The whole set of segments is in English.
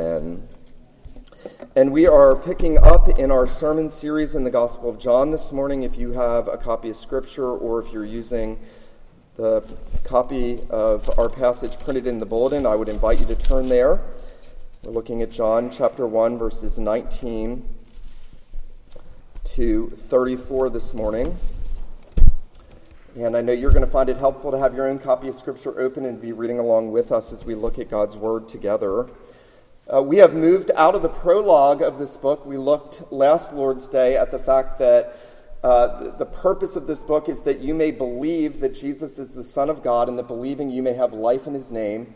Amen. And we are picking up in our sermon series in the Gospel of John this morning. If you have a copy of Scripture or if you're using the copy of our passage printed in the bulletin, I would invite you to turn there. We're looking at John chapter 1, verses 19 to 34 this morning. And I know you're going to find it helpful to have your own copy of Scripture open and be reading along with us as we look at God's Word together. Uh, we have moved out of the prologue of this book. We looked last Lord's Day at the fact that uh, the purpose of this book is that you may believe that Jesus is the Son of God and that believing you may have life in his name.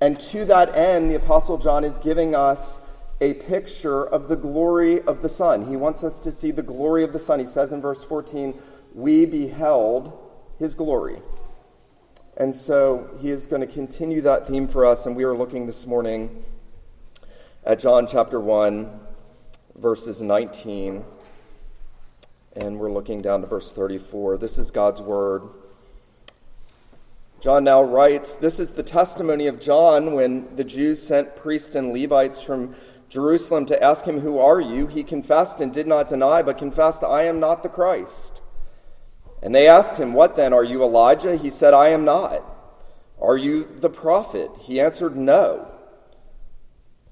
And to that end, the Apostle John is giving us a picture of the glory of the Son. He wants us to see the glory of the Son. He says in verse 14, We beheld his glory. And so he is going to continue that theme for us, and we are looking this morning at John chapter 1, verses 19, and we're looking down to verse 34. This is God's word. John now writes This is the testimony of John when the Jews sent priests and Levites from Jerusalem to ask him, Who are you? He confessed and did not deny, but confessed, I am not the Christ. And they asked him, What then? Are you Elijah? He said, I am not. Are you the prophet? He answered, No.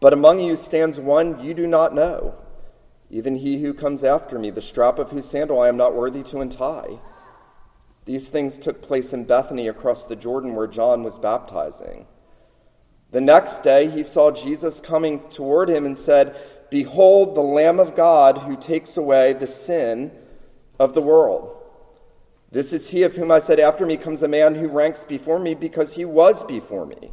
But among you stands one you do not know, even he who comes after me, the strap of whose sandal I am not worthy to untie. These things took place in Bethany across the Jordan where John was baptizing. The next day he saw Jesus coming toward him and said, Behold, the Lamb of God who takes away the sin of the world. This is he of whom I said, After me comes a man who ranks before me because he was before me.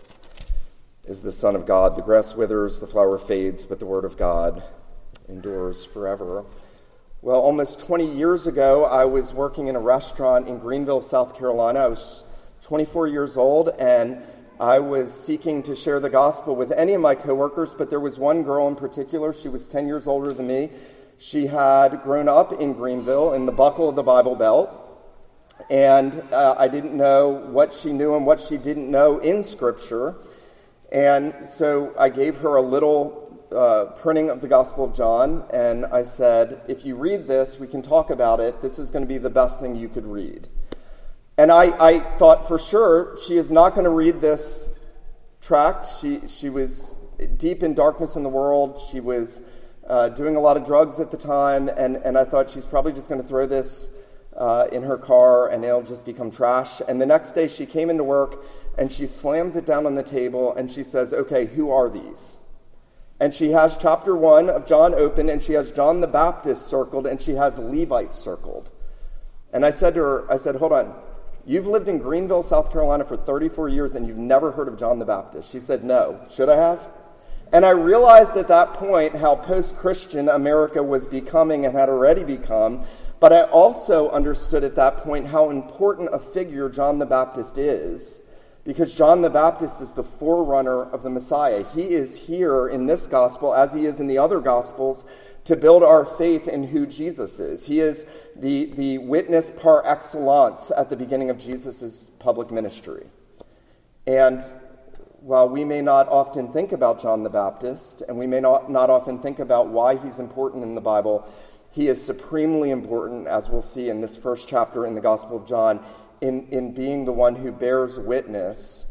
is the Son of God. The grass withers, the flower fades, but the Word of God endures forever. Well, almost 20 years ago, I was working in a restaurant in Greenville, South Carolina. I was 24 years old, and I was seeking to share the gospel with any of my coworkers, but there was one girl in particular. She was 10 years older than me. She had grown up in Greenville in the buckle of the Bible Belt and uh, I didn't know what she knew and what she didn't know in Scripture. And so I gave her a little uh, printing of the Gospel of John, and I said, If you read this, we can talk about it. This is going to be the best thing you could read. And I, I thought for sure she is not going to read this tract. She, she was deep in darkness in the world. She was uh, doing a lot of drugs at the time, and, and I thought she's probably just going to throw this uh, in her car and it'll just become trash. And the next day she came into work and she slams it down on the table and she says, Okay, who are these? And she has chapter 1 of John open and she has John the Baptist circled and she has Levites circled. And I said to her, I said, Hold on. You've lived in Greenville, South Carolina for 34 years and you've never heard of John the Baptist. She said, No. Should I have? And I realized at that point how post Christian America was becoming and had already become. But I also understood at that point how important a figure John the Baptist is, because John the Baptist is the forerunner of the Messiah. He is here in this gospel, as he is in the other gospels, to build our faith in who Jesus is. He is the, the witness par excellence at the beginning of Jesus' public ministry. And while we may not often think about John the Baptist, and we may not, not often think about why he's important in the Bible, he is supremely important, as we'll see in this first chapter in the Gospel of John, in, in being the one who bears witness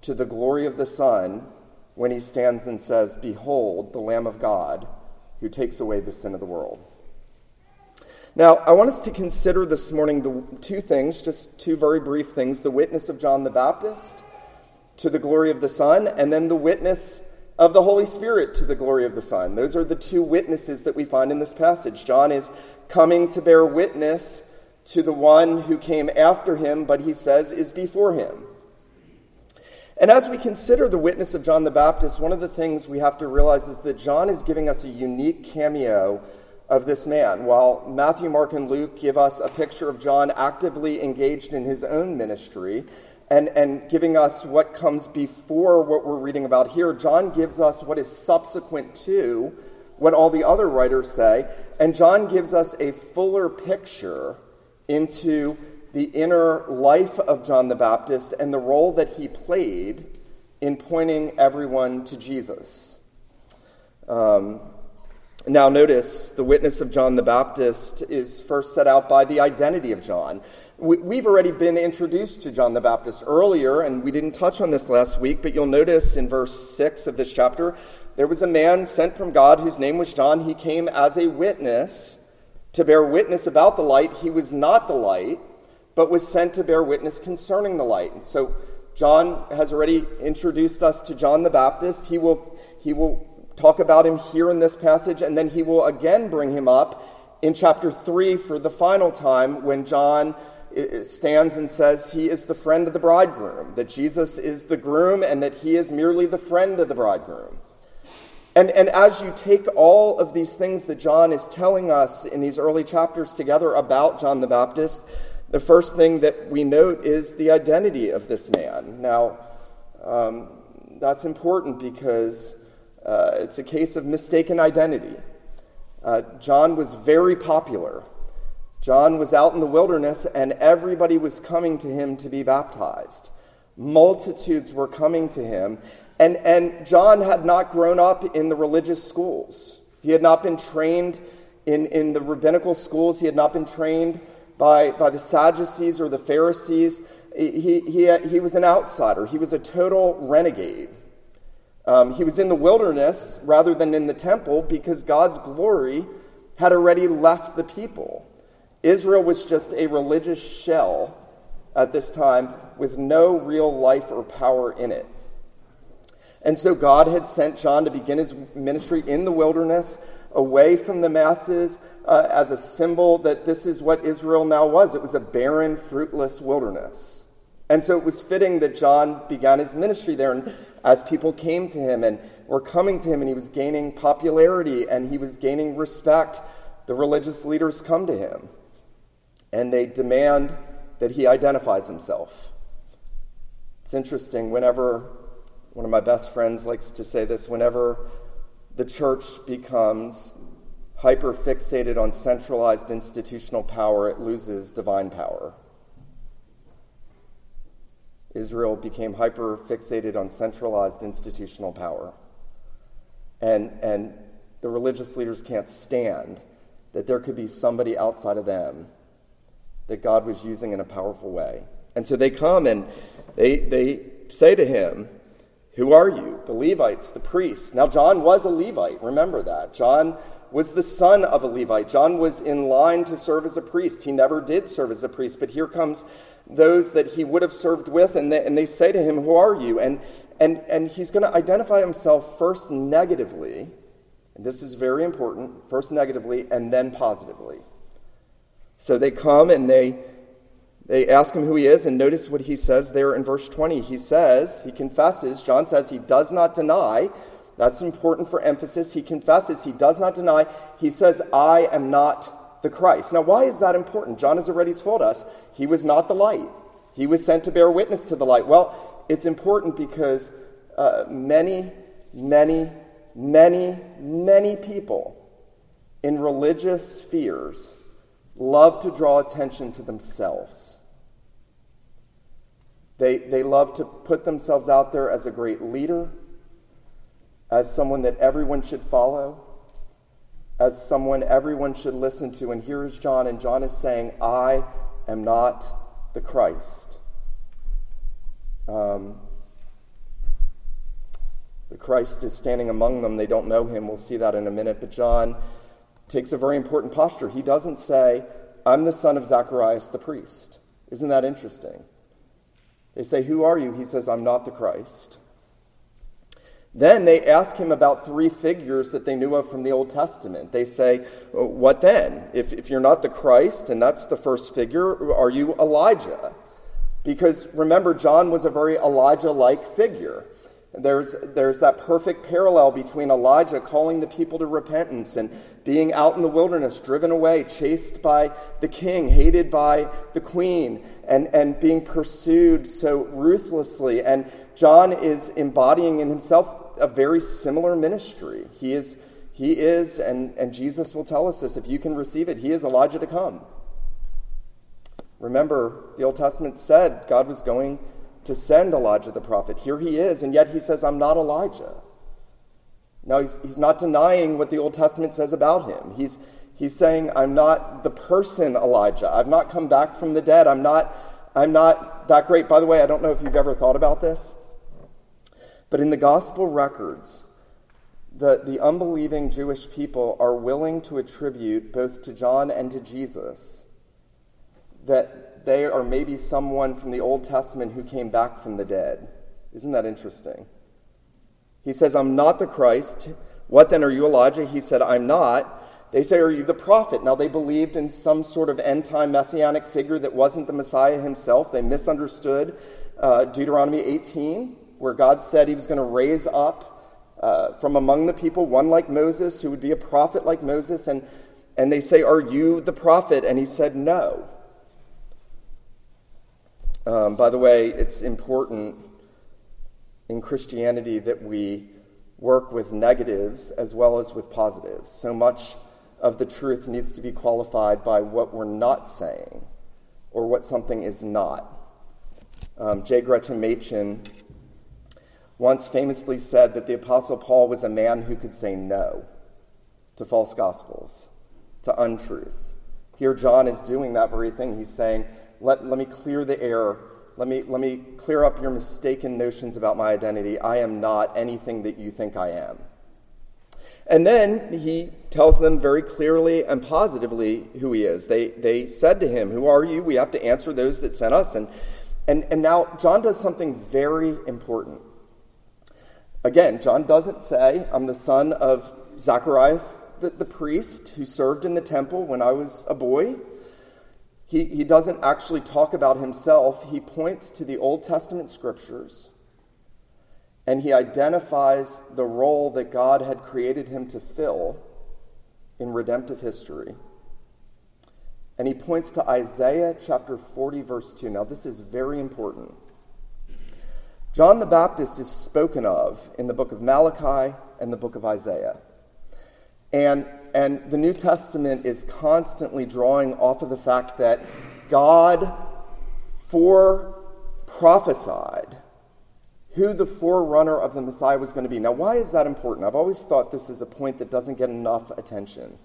to the glory of the Son when he stands and says, Behold, the Lamb of God who takes away the sin of the world. Now, I want us to consider this morning the two things, just two very brief things the witness of John the Baptist to the glory of the Son, and then the witness of the Holy Spirit to the glory of the Son. Those are the two witnesses that we find in this passage. John is coming to bear witness to the one who came after him, but he says is before him. And as we consider the witness of John the Baptist, one of the things we have to realize is that John is giving us a unique cameo of this man. While Matthew, Mark, and Luke give us a picture of John actively engaged in his own ministry and, and giving us what comes before what we're reading about here, John gives us what is subsequent to what all the other writers say. And John gives us a fuller picture into the inner life of John the Baptist and the role that he played in pointing everyone to Jesus. Um, now, notice the witness of John the Baptist is first set out by the identity of John. We've already been introduced to John the Baptist earlier, and we didn't touch on this last week, but you'll notice in verse 6 of this chapter there was a man sent from God whose name was John. He came as a witness to bear witness about the light. He was not the light but was sent to bear witness concerning the light. So John has already introduced us to John the Baptist. He will, he will talk about him here in this passage, and then he will again bring him up in chapter 3 for the final time when John uh, uh, stands and says he is the friend of the bridegroom, that Jesus is the groom, and that he is merely the friend of the bridegroom. And, and as you take all of these things that John is telling us in these early chapters together about John the Baptist, the first thing that we note is the identity of this man. Now, um, that's important because uh, it's a case of mistaken identity. Uh, John was very popular. John was out in the wilderness, and everybody was coming to him to be baptized. Multitudes were coming to him. And, and John had not grown up in the religious schools. He had not been trained in, in the rabbinical schools. He had not been trained by, by the Sadducees or the Pharisees. He, he, he was an outsider, he was a total renegade. Um, he was in the wilderness rather than in the temple because God's glory had already left the people. Israel was just a religious shell at this time with no real life or power in it. And so God had sent John to begin his ministry in the wilderness, away from the masses, uh, as a symbol that this is what Israel now was. It was a barren, fruitless wilderness. And so it was fitting that John began his ministry there. And as people came to him and were coming to him, and he was gaining popularity and he was gaining respect, the religious leaders come to him and they demand that he identifies himself. It's interesting, whenever one of my best friends likes to say this, whenever the church becomes hyper fixated on centralized institutional power, it loses divine power. Israel became hyper fixated on centralized institutional power. And, and the religious leaders can't stand that there could be somebody outside of them that God was using in a powerful way. And so they come and they, they say to him, Who are you? The Levites, the priests. Now, John was a Levite. Remember that. John was the son of a Levite. John was in line to serve as a priest. He never did serve as a priest, but here comes those that he would have served with, and they, and they say to him, Who are you? And, and, and he's going to identify himself first negatively, and this is very important, first negatively and then positively. So they come and they, they ask him who he is, and notice what he says there in verse 20. He says, he confesses, John says he does not deny that's important for emphasis. He confesses, he does not deny. He says, I am not the Christ. Now, why is that important? John has already told us he was not the light, he was sent to bear witness to the light. Well, it's important because uh, many, many, many, many people in religious spheres love to draw attention to themselves. They, they love to put themselves out there as a great leader, as someone that everyone should follow, as someone everyone should listen to. And here is John, and John is saying, I am not the Christ. Um, The Christ is standing among them. They don't know him. We'll see that in a minute. But John takes a very important posture. He doesn't say, I'm the son of Zacharias the priest. Isn't that interesting? They say, Who are you? He says, I'm not the Christ. Then they ask him about three figures that they knew of from the Old Testament. They say, What then? If, if you're not the Christ, and that's the first figure, are you Elijah? Because remember, John was a very Elijah like figure. There's, there's that perfect parallel between Elijah calling the people to repentance and being out in the wilderness, driven away, chased by the king, hated by the queen, and, and being pursued so ruthlessly. And John is embodying in himself a very similar ministry. He is, he is and, and Jesus will tell us this if you can receive it, he is Elijah to come. Remember, the Old Testament said God was going to send Elijah the prophet. Here he is, and yet he says, I'm not Elijah. Now, he's, he's not denying what the Old Testament says about him. He's, he's saying, I'm not the person Elijah. I've not come back from the dead. I'm not, I'm not that great. By the way, I don't know if you've ever thought about this, but in the gospel records, the, the unbelieving Jewish people are willing to attribute both to John and to Jesus that they are maybe someone from the Old Testament who came back from the dead. Isn't that interesting? He says, I'm not the Christ. What then are you, Elijah? He said, I'm not. They say, Are you the prophet? Now, they believed in some sort of end time messianic figure that wasn't the Messiah himself. They misunderstood uh, Deuteronomy 18, where God said he was going to raise up uh, from among the people one like Moses, who would be a prophet like Moses. And, and they say, Are you the prophet? And he said, No. Um, by the way, it's important in Christianity that we work with negatives as well as with positives. So much of the truth needs to be qualified by what we're not saying or what something is not. Um, J. Gresham Machen once famously said that the Apostle Paul was a man who could say no to false gospels, to untruth. Here, John is doing that very thing. He's saying, let, let me clear the air. Let me, let me clear up your mistaken notions about my identity. I am not anything that you think I am. And then he tells them very clearly and positively who he is. They, they said to him, Who are you? We have to answer those that sent us. And, and, and now John does something very important. Again, John doesn't say, I'm the son of Zacharias, the, the priest who served in the temple when I was a boy. He, he doesn't actually talk about himself, he points to the Old Testament scriptures and he identifies the role that God had created him to fill in redemptive history. And he points to Isaiah chapter 40, verse 2. Now, this is very important. John the Baptist is spoken of in the book of Malachi and the book of Isaiah. And, and the New Testament is constantly drawing off of the fact that God fore prophesied who the forerunner of the Messiah was going to be. Now, why is that important? I've always thought this is a point that doesn't get enough attention.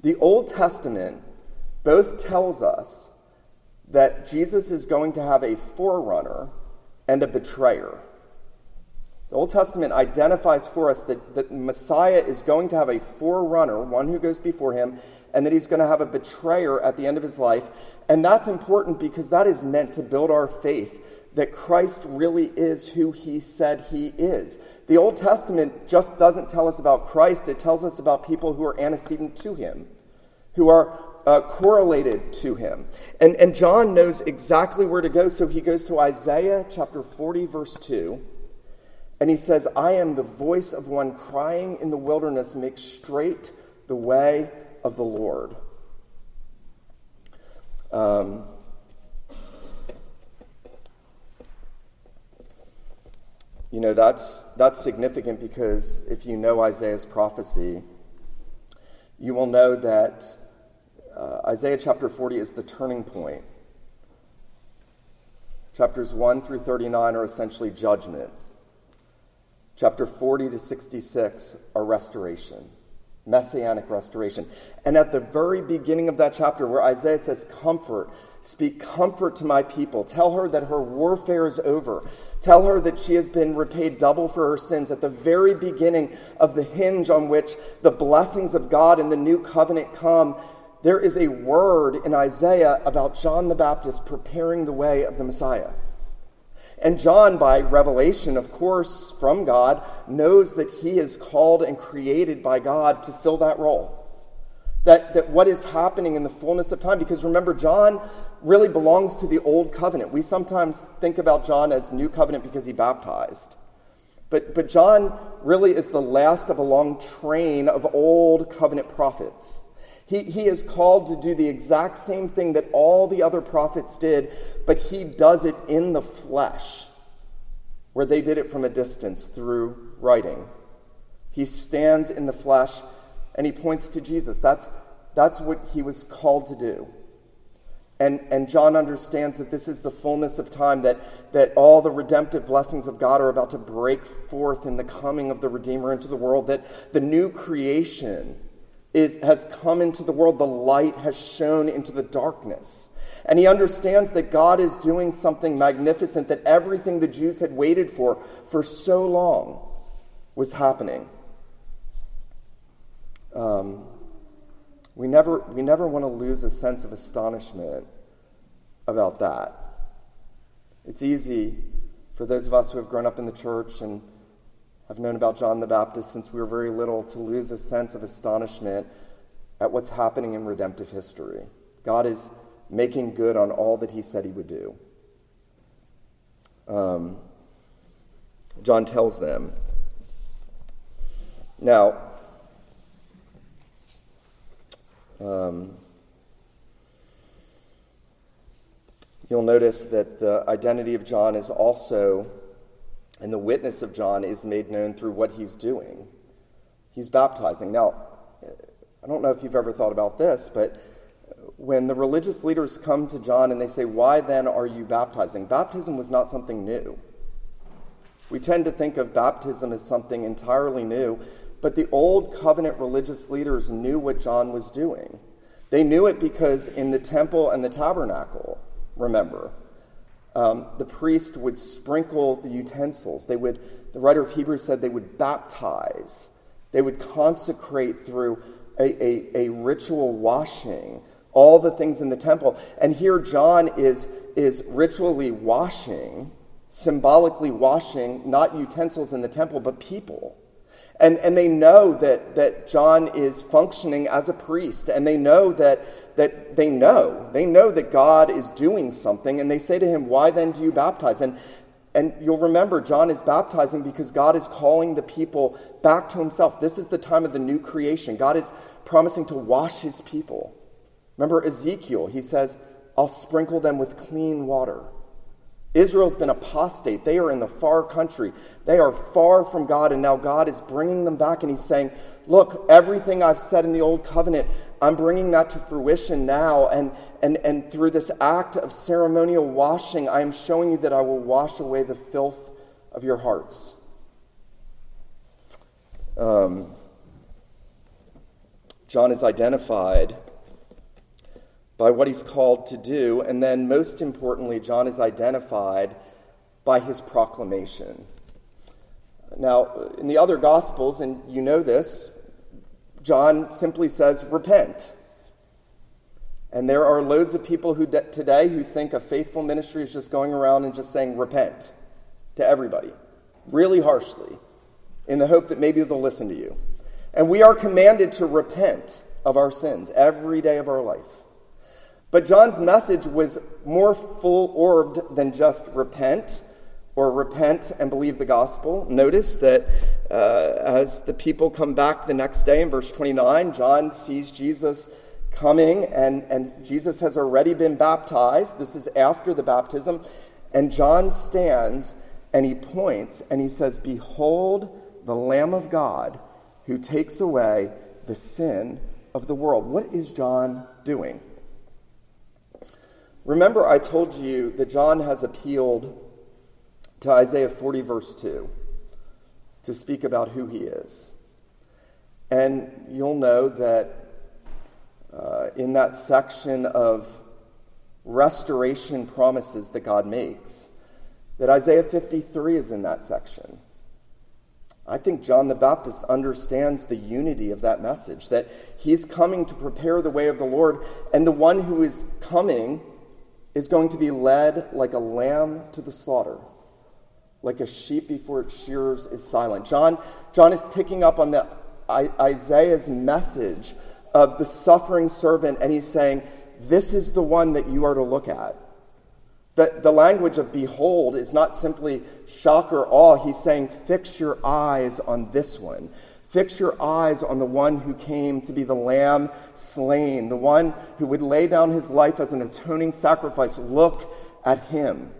The Old Testament both tells us that Jesus is going to have a forerunner and a betrayer. The Old Testament identifies for us that, that Messiah is going to have a forerunner, one who goes before him, and that he's going to have a betrayer at the end of his life. And that's important because that is meant to build our faith that Christ really is who he said he is. The Old Testament just doesn't tell us about Christ, it tells us about people who are antecedent to him, who are uh, correlated to him. And, and John knows exactly where to go, so he goes to Isaiah chapter 40, verse 2. And he says, I am the voice of one crying in the wilderness, make straight the way of the Lord. Um, you know, that's, that's significant because if you know Isaiah's prophecy, you will know that uh, Isaiah chapter 40 is the turning point. Chapters 1 through 39 are essentially judgment. Chapter 40 to 66 are restoration. messianic restoration. And at the very beginning of that chapter, where Isaiah says, Comfort, speak comfort to my people, tell her that her warfare is over, tell her that she has been repaid double for her sins. At the very beginning of the hinge on which the blessings of God and the new covenant come, there is a word in Isaiah about John the Baptist preparing the way of the Messiah. And John, by revelation, of course, from God, knows that he is called and created by God to fill that role. That, that what is happening in the fullness of time, because remember, John really belongs to the old covenant. We sometimes think about John as new covenant because he baptized. But, but John really is the last of a long train of old covenant prophets. He, he is called to do the exact same thing that all the other prophets did, but he does it in the flesh, where they did it from a distance through writing. He stands in the flesh and he points to Jesus. That's, that's what he was called to do. And, and John understands that this is the fullness of time, that, that all the redemptive blessings of God are about to break forth in the coming of the Redeemer into the world, that the new creation is, has come into the world, the light has shone into the darkness. And he understands that God is doing something magnificent, that everything the Jews had waited for for so long was happening. Um, we never, we never want to lose a sense of astonishment about that. It's easy for those of us who have grown up in the church and have known about John the Baptist since we were very little to lose a sense of astonishment at what's happening in redemptive history. God is making good on all that he said he would do. Um, John tells them. Now, um, you'll notice that the identity of John is also and the witness of John is made known through what he's doing. He's baptizing. Now, I don't know if you've ever thought about this, but when the religious leaders come to John and they say, Why then are you baptizing? Baptism was not something new. We tend to think of baptism as something entirely new, but the old covenant religious leaders knew what John was doing. They knew it because in the temple and the tabernacle, remember, um, the priest would sprinkle the utensils. They would, the writer of Hebrews said they would baptize. They would consecrate through a, a, a ritual washing all the things in the temple. And here John is, is ritually washing, symbolically washing, not utensils in the temple, but people. And, and they know that, that John is functioning as a priest, and they know that, that they know. They know that God is doing something, and they say to him, Why then do you baptize? And, and you'll remember, John is baptizing because God is calling the people back to himself. This is the time of the new creation. God is promising to wash his people. Remember Ezekiel, he says, I'll sprinkle them with clean water. Israel's been apostate. They are in the far country. They are far from God, and now God is bringing them back, and He's saying, Look, everything I've said in the Old Covenant, I'm bringing that to fruition now. And, and, and through this act of ceremonial washing, I am showing you that I will wash away the filth of your hearts. Um, John is identified by what he's called to do. And then, most importantly, John is identified by his proclamation. Now, in the other Gospels, and you know this, John simply says, repent. And there are loads of people who de- today who think a faithful ministry is just going around and just saying repent to everybody, really harshly, in the hope that maybe they'll listen to you. And we are commanded to repent of our sins every day of our life. But John's message was more full orbed than just repent or repent and believe the gospel. Notice that uh, as the people come back the next day in verse 29, John sees Jesus coming, and, and Jesus has already been baptized. This is after the baptism. And John stands and he points and he says, Behold the Lamb of God who takes away the sin of the world. What is John doing? Remember, I told you that John has appealed to Isaiah 40, verse 2, to speak about who he is. And you'll know that uh, in that section of restoration promises that God makes, that Isaiah 53 is in that section. I think John the Baptist understands the unity of that message, that he's coming to prepare the way of the Lord, and the one who is coming is going to be led like a lamb to the slaughter, like a sheep before its shearers is silent. John, John is picking up on the, Isaiah's message of the suffering servant, and he's saying, This is the one that you are to look at. The, the language of behold is not simply shock or awe. He's saying, fix your eyes on this one. Fix your eyes on the one who came to be the lamb slain, the one who would lay down his life as an atoning sacrifice. Look at him.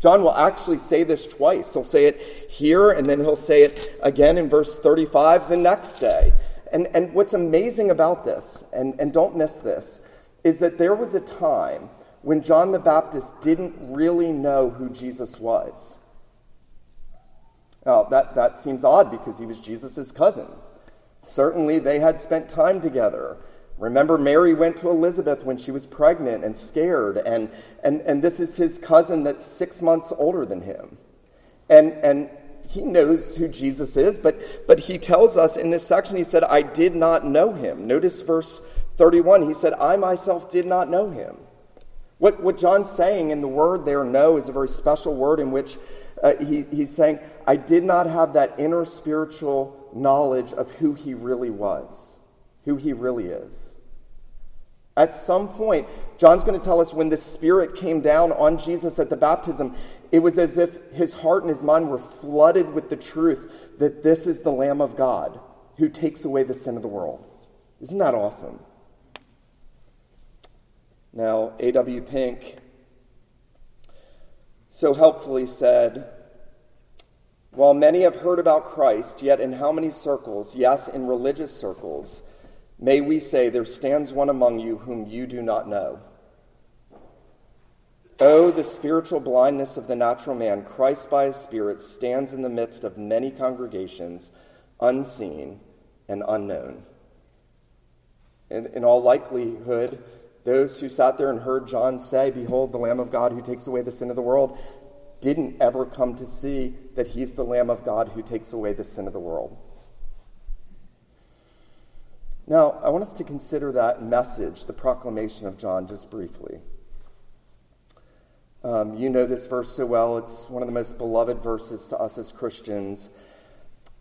John will actually say this twice. He'll say it here, and then he'll say it again in verse 35 the next day. And, and what's amazing about this, and, and don't miss this, is that there was a time when John the Baptist didn't really know who Jesus was. Now, that, that seems odd because he was Jesus' cousin. Certainly, they had spent time together. Remember, Mary went to Elizabeth when she was pregnant and scared, and, and, and this is his cousin that's six months older than him. And, and he knows who Jesus is, but, but he tells us in this section, he said, I did not know him. Notice verse 31. He said, I myself did not know him. What, what John's saying in the word there, know, is a very special word in which uh, he, he's saying, I did not have that inner spiritual knowledge of who he really was, who he really is. At some point, John's going to tell us when the Spirit came down on Jesus at the baptism, it was as if his heart and his mind were flooded with the truth that this is the Lamb of God who takes away the sin of the world. Isn't that awesome? Now, A.W. Pink so helpfully said, While many have heard about Christ, yet in how many circles, yes, in religious circles, may we say, There stands one among you whom you do not know. Oh, the spiritual blindness of the natural man, Christ by his Spirit stands in the midst of many congregations, unseen and unknown. In, in all likelihood, those who sat there and heard John say, Behold, the Lamb of God who takes away the sin of the world, didn't ever come to see that he's the Lamb of God who takes away the sin of the world. Now, I want us to consider that message, the proclamation of John, just briefly. Um, you know this verse so well. It's one of the most beloved verses to us as Christians,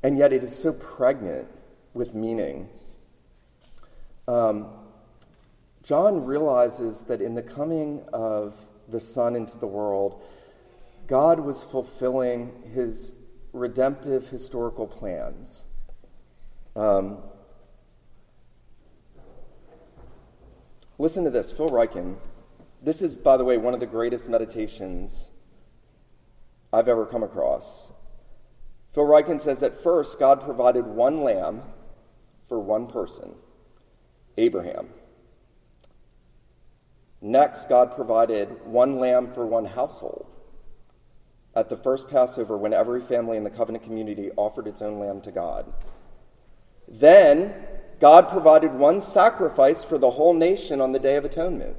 and yet it is so pregnant with meaning. Um, John realizes that in the coming of the Son into the world, God was fulfilling his redemptive historical plans. Um, listen to this. Phil Ryken. This is, by the way, one of the greatest meditations I've ever come across. Phil Ryken says that first, God provided one lamb for one person, Abraham. Next, God provided one lamb for one household. At the first Passover, when every family in the covenant community offered its own lamb to God. Then, God provided one sacrifice for the whole nation on the Day of Atonement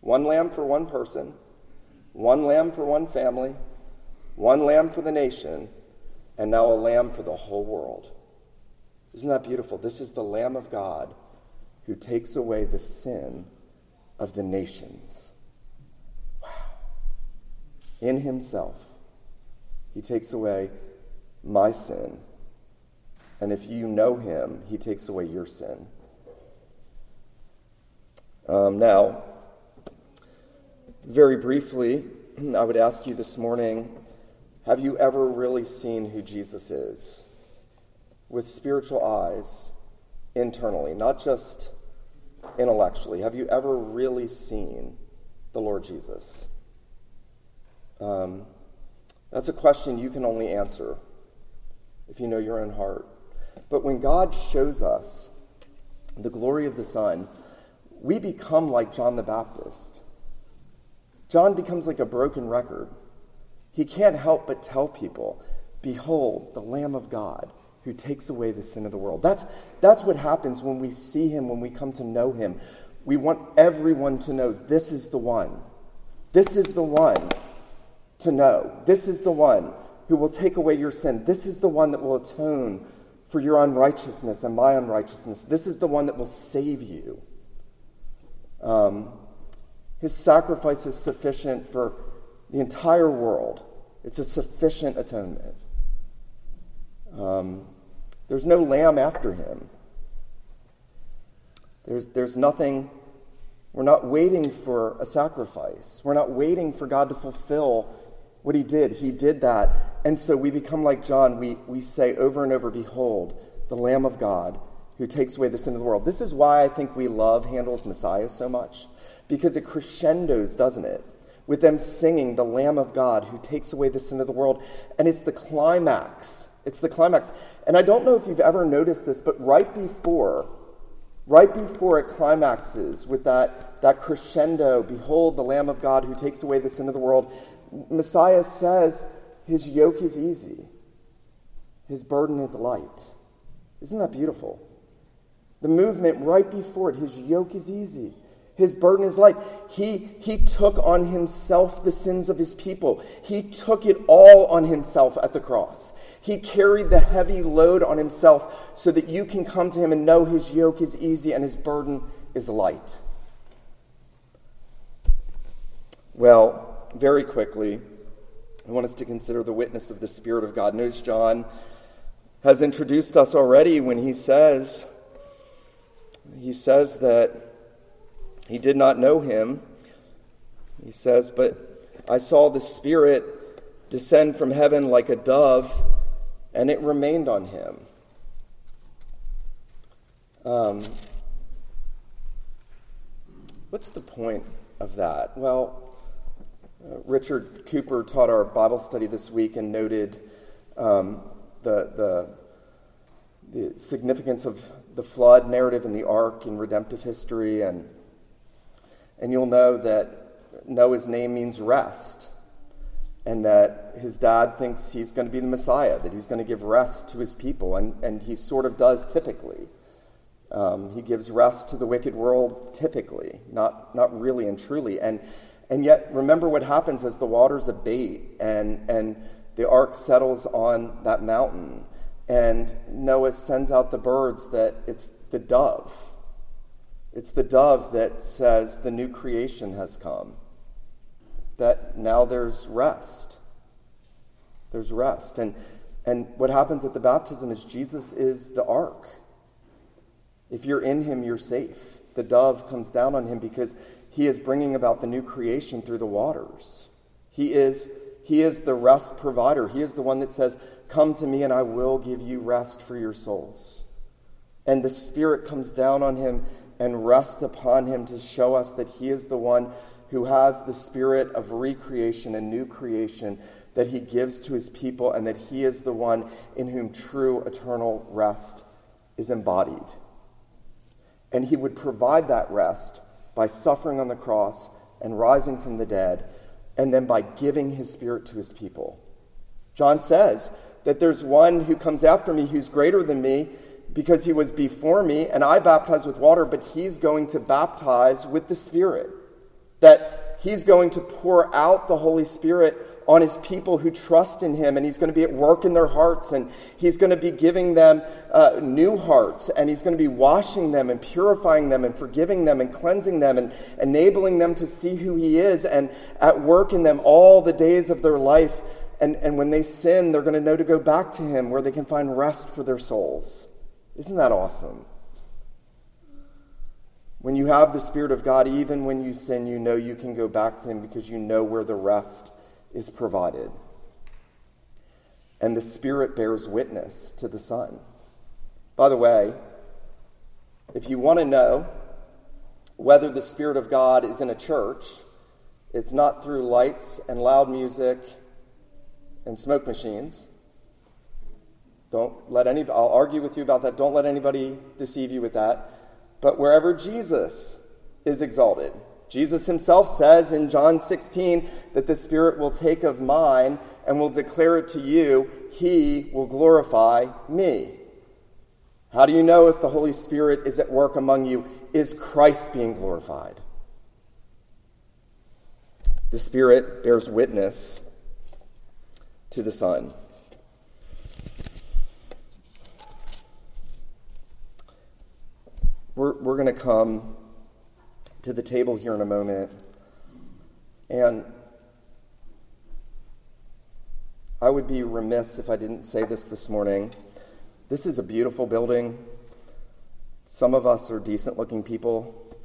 one lamb for one person, one lamb for one family, one lamb for the nation, and now a lamb for the whole world. Isn't that beautiful? This is the Lamb of God who takes away the sin of the nations. In himself, he takes away my sin. And if you know him, he takes away your sin. Um, now, very briefly, I would ask you this morning have you ever really seen who Jesus is? With spiritual eyes, internally, not just intellectually? Have you ever really seen the Lord Jesus? Um, that's a question you can only answer if you know your own heart. But when God shows us the glory of the Son, we become like John the Baptist. John becomes like a broken record. He can't help but tell people, Behold, the Lamb of God who takes away the sin of the world. That's, that's what happens when we see him, when we come to know him. We want everyone to know this is the one. This is the one to know. This is the one who will take away your sin. This is the one that will atone for your unrighteousness and my unrighteousness. This is the one that will save you. Um, his sacrifice is sufficient for the entire world, it's a sufficient atonement. Um, there's no lamb after him. There's, there's nothing, we're not waiting for a sacrifice. We're not waiting for God to fulfill what he did. He did that. And so we become like John. We, we say over and over, Behold, the Lamb of God who takes away the sin of the world. This is why I think we love Handel's Messiah so much, because it crescendos, doesn't it? With them singing, The Lamb of God who takes away the sin of the world. And it's the climax it's the climax. And I don't know if you've ever noticed this, but right before, right before it climaxes with that, that crescendo, behold the Lamb of God who takes away the sin of the world, Messiah says, His yoke is easy, His burden is light. Isn't that beautiful? The movement right before it, His yoke is easy. His burden is light. He, he took on himself the sins of his people. He took it all on himself at the cross. He carried the heavy load on himself so that you can come to him and know his yoke is easy and his burden is light. Well, very quickly, I want us to consider the witness of the Spirit of God. Notice John has introduced us already when he says, he says that he did not know him. He says, But I saw the Spirit descend from heaven like a dove, and it remained on him. Um, what's the point of that? Well, Richard Cooper taught our Bible study this week and noted um, the, the, the significance of the flood narrative in the ark in redemptive history and and you'll know that Noah's name means rest, and that his dad thinks he's going to be the Messiah, that he's going to give rest to his people, and, and he sort of does typically. Um, he gives rest to the wicked world typically, not, not really and truly. And, and yet, remember what happens as the waters abate and, and the ark settles on that mountain. And Noah sends out the birds that it's the dove it's the dove that says the new creation has come, that now there's rest. There's rest. And, and what happens at the baptism is Jesus is the ark. If you're in him, you're safe. The dove comes down on him because he is bringing about the new creation through the waters. He is, he is the rest provider. He is the one that says, Come to me and I will give you rest for your souls. And the Spirit comes down on him and rest upon him to show us that he is the one who has the spirit of recreation and new creation that he gives to his people, and that he is the one in whom true eternal rest is embodied. And he would provide that rest by suffering on the cross and rising from the dead, and then by giving his spirit to his people. John says that there's one who comes after me who's greater than me because he was before me, and I baptize with water, but he's going to baptize with the Spirit. That he's going to pour out the Holy Spirit on his people who trust in him, and he's going to be at work in their hearts, and he's going to be giving them uh, new hearts, and he's going to be washing them and purifying them and forgiving them and cleansing them and enabling them to see who he is, and at work in them all the days of their life. And, and when they sin, they're going to know to go back to him where they can find rest for their souls. Isn't that awesome? When you have the Spirit of God, even when you sin, you know you can go back to Him because you know where the rest is provided. And the Spirit bears witness to the Son. By the way, if you want to know whether the Spirit of God is in a church, it's not through lights and loud music and smoke machines. Don't let any, I'll argue with you about that. Don't let anybody deceive you with that. But wherever Jesus is exalted, Jesus himself says in John 16 that the Spirit will take of mine and will declare it to you. He will glorify me. How do you know if the Holy Spirit is at work among you? Is Christ being glorified? The Spirit bears witness to the Son. We're, we're going to come to the table here in a moment. And I would be remiss if I didn't say this this morning. This is a beautiful building. Some of us are decent looking people.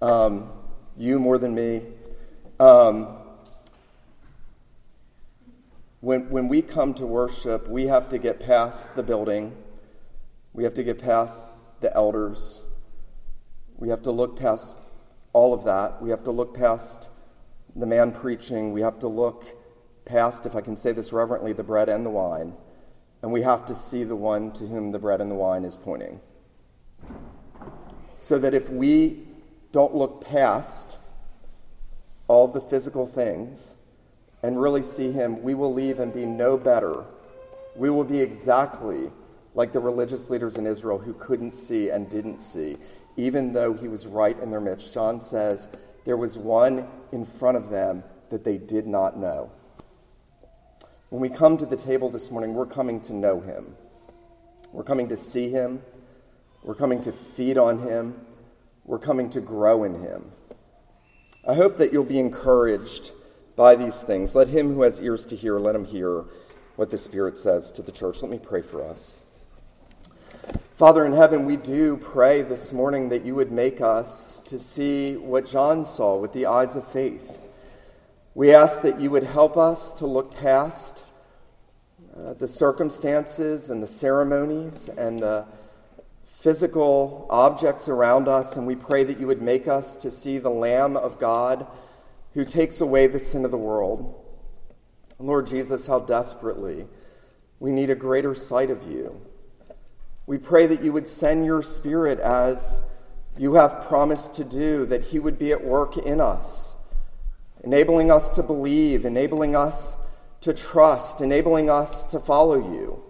Um, you more than me. Um, when, when we come to worship, we have to get past the building, we have to get past the elders, we have to look past all of that. We have to look past the man preaching. We have to look past, if I can say this reverently, the bread and the wine. And we have to see the one to whom the bread and the wine is pointing. So that if we don't look past all the physical things and really see him, we will leave and be no better. We will be exactly like the religious leaders in Israel who couldn't see and didn't see even though he was right in their midst. John says there was one in front of them that they did not know. When we come to the table this morning, we're coming to know him. We're coming to see him. We're coming to feed on him. We're coming to grow in him. I hope that you'll be encouraged by these things. Let him who has ears to hear, let him hear what the Spirit says to the church. Let me pray for us. Father in heaven, we do pray this morning that you would make us to see what John saw with the eyes of faith. We ask that you would help us to look past uh, the circumstances and the ceremonies and the physical objects around us, and we pray that you would make us to see the Lamb of God who takes away the sin of the world. Lord Jesus, how desperately we need a greater sight of you. We pray that you would send your Spirit as you have promised to do, that He would be at work in us, enabling us to believe, enabling us to trust, enabling us to follow you.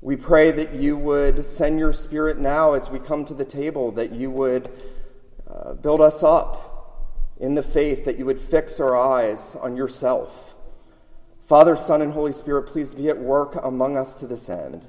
We pray that you would send your Spirit now as we come to the table, that you would uh, build us up in the faith, that you would fix our eyes on yourself. Father, Son, and Holy Spirit, please be at work among us to this end.